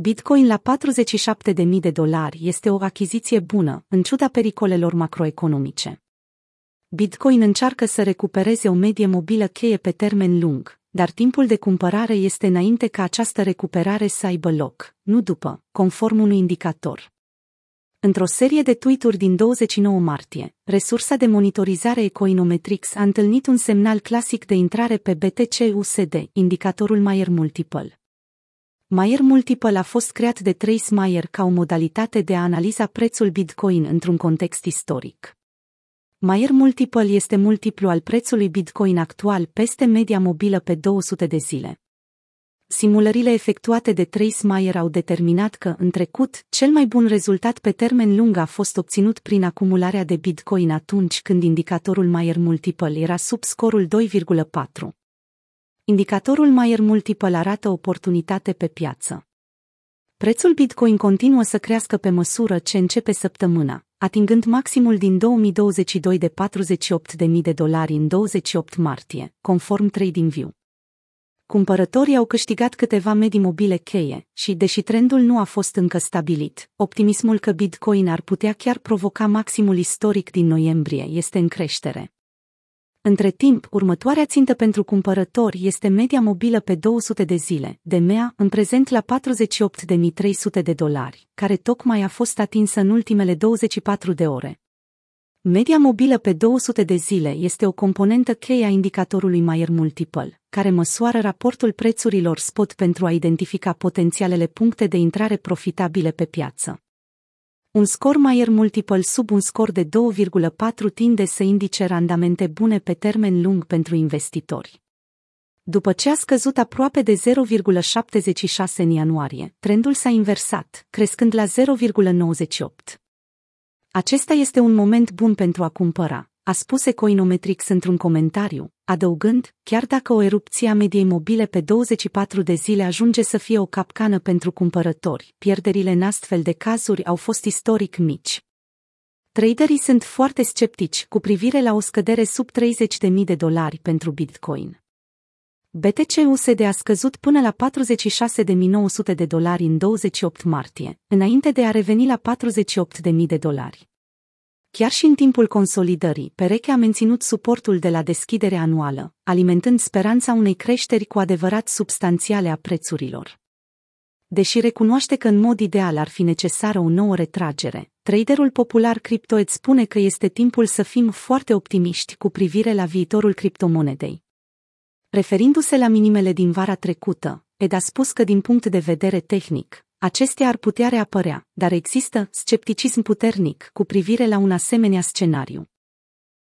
Bitcoin la 47.000 de dolari este o achiziție bună, în ciuda pericolelor macroeconomice. Bitcoin încearcă să recupereze o medie mobilă cheie pe termen lung, dar timpul de cumpărare este înainte ca această recuperare să aibă loc, nu după, conform unui indicator. Într-o serie de tweet-uri din 29 martie, resursa de monitorizare Ecoinometrix a întâlnit un semnal clasic de intrare pe BTC-USD, indicatorul Mayer Multiple. Mayer Multiple a fost creat de Trace Mayer ca o modalitate de a analiza prețul Bitcoin într-un context istoric. Mayer Multiple este multiplu al prețului Bitcoin actual peste media mobilă pe 200 de zile. Simulările efectuate de Trace Mayer au determinat că, în trecut, cel mai bun rezultat pe termen lung a fost obținut prin acumularea de Bitcoin atunci când indicatorul Mayer Multiple era sub scorul 2,4. Indicatorul Mayer Multiple arată oportunitate pe piață. Prețul Bitcoin continuă să crească pe măsură ce începe săptămâna, atingând maximul din 2022 de 48.000 de dolari în 28 martie, conform TradingView. Cumpărătorii au câștigat câteva medii mobile cheie și, deși trendul nu a fost încă stabilit, optimismul că Bitcoin ar putea chiar provoca maximul istoric din noiembrie este în creștere. Între timp, următoarea țintă pentru cumpărători este media mobilă pe 200 de zile, de MEA, în prezent la 48.300 de dolari, care tocmai a fost atinsă în ultimele 24 de ore. Media mobilă pe 200 de zile este o componentă cheie a indicatorului Mayer Multiple, care măsoară raportul prețurilor spot pentru a identifica potențialele puncte de intrare profitabile pe piață. Un scor Mayer Multiple sub un scor de 2,4 tinde să indice randamente bune pe termen lung pentru investitori. După ce a scăzut aproape de 0,76 în ianuarie, trendul s-a inversat, crescând la 0,98. Acesta este un moment bun pentru a cumpăra, a spus Ecoinometrix într-un comentariu, adăugând, chiar dacă o erupție a mediei mobile pe 24 de zile ajunge să fie o capcană pentru cumpărători, pierderile în astfel de cazuri au fost istoric mici. Traderii sunt foarte sceptici cu privire la o scădere sub 30.000 de dolari pentru Bitcoin. BTC-USD a scăzut până la 46.900 de dolari în 28 martie, înainte de a reveni la 48.000 de dolari. Chiar și în timpul consolidării, perechea a menținut suportul de la deschidere anuală, alimentând speranța unei creșteri cu adevărat substanțiale a prețurilor. Deși recunoaște că în mod ideal ar fi necesară o nouă retragere, traderul popular cripto îți spune că este timpul să fim foarte optimiști cu privire la viitorul criptomonedei. Referindu-se la minimele din vara trecută, Ed a spus că din punct de vedere tehnic, acestea ar putea reapărea, dar există scepticism puternic cu privire la un asemenea scenariu.